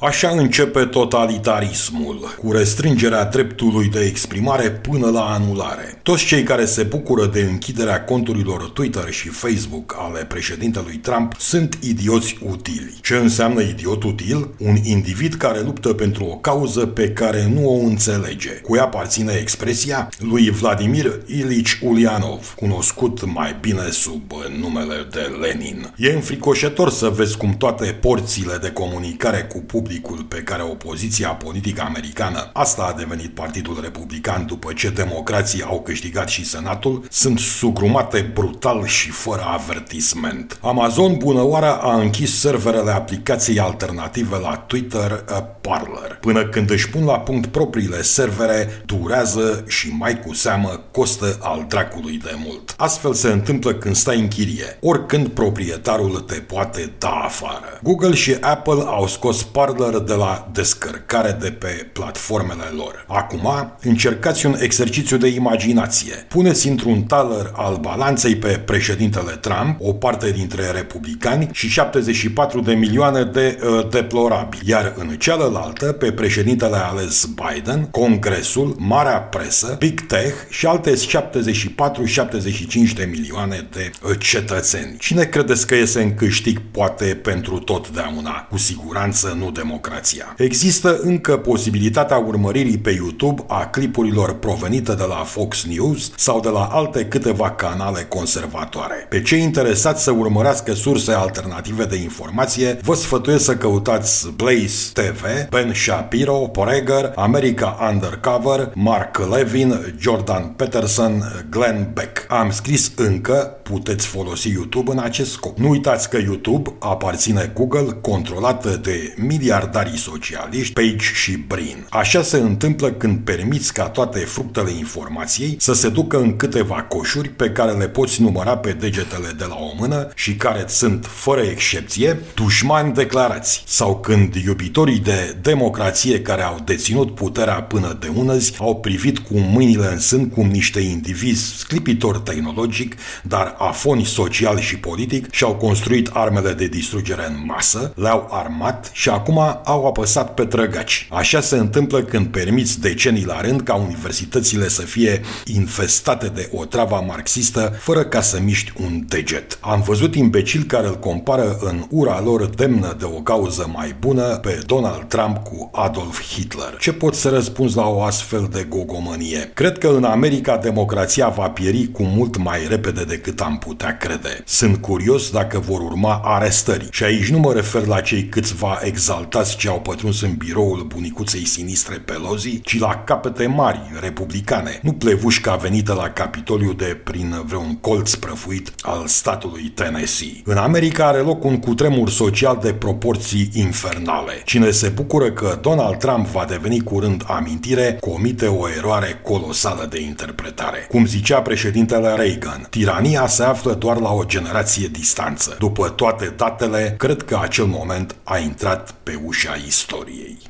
Așa începe totalitarismul, cu restrângerea dreptului de exprimare până la anulare. Toți cei care se bucură de închiderea conturilor Twitter și Facebook ale președintelui Trump sunt idioți utili. Ce înseamnă idiot util? Un individ care luptă pentru o cauză pe care nu o înțelege. Cui aparține expresia? Lui Vladimir Ilici Ulianov, cunoscut mai bine sub numele de Lenin. E înfricoșător să vezi cum toate porțile de comunicare cu public publicul pe care opoziția politică americană, asta a devenit Partidul Republican după ce democrații au câștigat și Senatul, sunt sugrumate brutal și fără avertisment. Amazon bunăoară a închis serverele aplicației alternative la Twitter uh, Parler. Până când își pun la punct propriile servere, durează și mai cu seamă costă al dracului de mult. Astfel se întâmplă când stai în chirie. Oricând proprietarul te poate da afară. Google și Apple au scos Parler Tumblr de la descărcare de pe platformele lor. Acum, încercați un exercițiu de imaginație. Puneți într-un taler al balanței pe președintele Trump, o parte dintre republicani și 74 de milioane de uh, deplorabili, iar în cealaltă pe președintele ales Biden, Congresul, Marea Presă, Big Tech și alte 74-75 de milioane de uh, cetățeni. Cine credeți că iese în câștig poate pentru totdeauna? Cu siguranță nu democrație democrația. Există încă posibilitatea urmăririi pe YouTube a clipurilor provenite de la Fox News sau de la alte câteva canale conservatoare. Pe cei interesați să urmărească surse alternative de informație, vă sfătuiesc să căutați Blaze TV, Ben Shapiro, Poreger, America Undercover, Mark Levin, Jordan Peterson, Glenn Beck. Am scris încă, puteți folosi YouTube în acest scop. Nu uitați că YouTube aparține Google, controlată de miliarde miliardarii socialiști, Page și Brin. Așa se întâmplă când permiți ca toate fructele informației să se ducă în câteva coșuri pe care le poți număra pe degetele de la o mână și care sunt, fără excepție, dușmani declarați. Sau când iubitorii de democrație care au deținut puterea până de unăzi au privit cu mâinile în sân cum niște indivizi sclipitori tehnologic, dar afoni social și politic și-au construit armele de distrugere în masă, le-au armat și acum au apăsat pe trăgaci. Așa se întâmplă când permiți decenii la rând ca universitățile să fie infestate de o travă marxistă fără ca să miști un deget. Am văzut imbecil care îl compară în ura lor demnă de o cauză mai bună pe Donald Trump cu Adolf Hitler. Ce pot să răspunzi la o astfel de gogomănie? Cred că în America democrația va pieri cu mult mai repede decât am putea crede. Sunt curios dacă vor urma arestări. Și aici nu mă refer la cei câțiva exaltați soldați ce au pătruns în biroul bunicuței sinistre Pelosi, ci la capete mari, republicane, nu plevușca venită la Capitoliu de prin vreun colț prăfuit al statului Tennessee. În America are loc un cutremur social de proporții infernale. Cine se bucură că Donald Trump va deveni curând amintire, comite o eroare colosală de interpretare. Cum zicea președintele Reagan, tirania se află doar la o generație distanță. După toate datele, cred că acel moment a intrat pe už aj.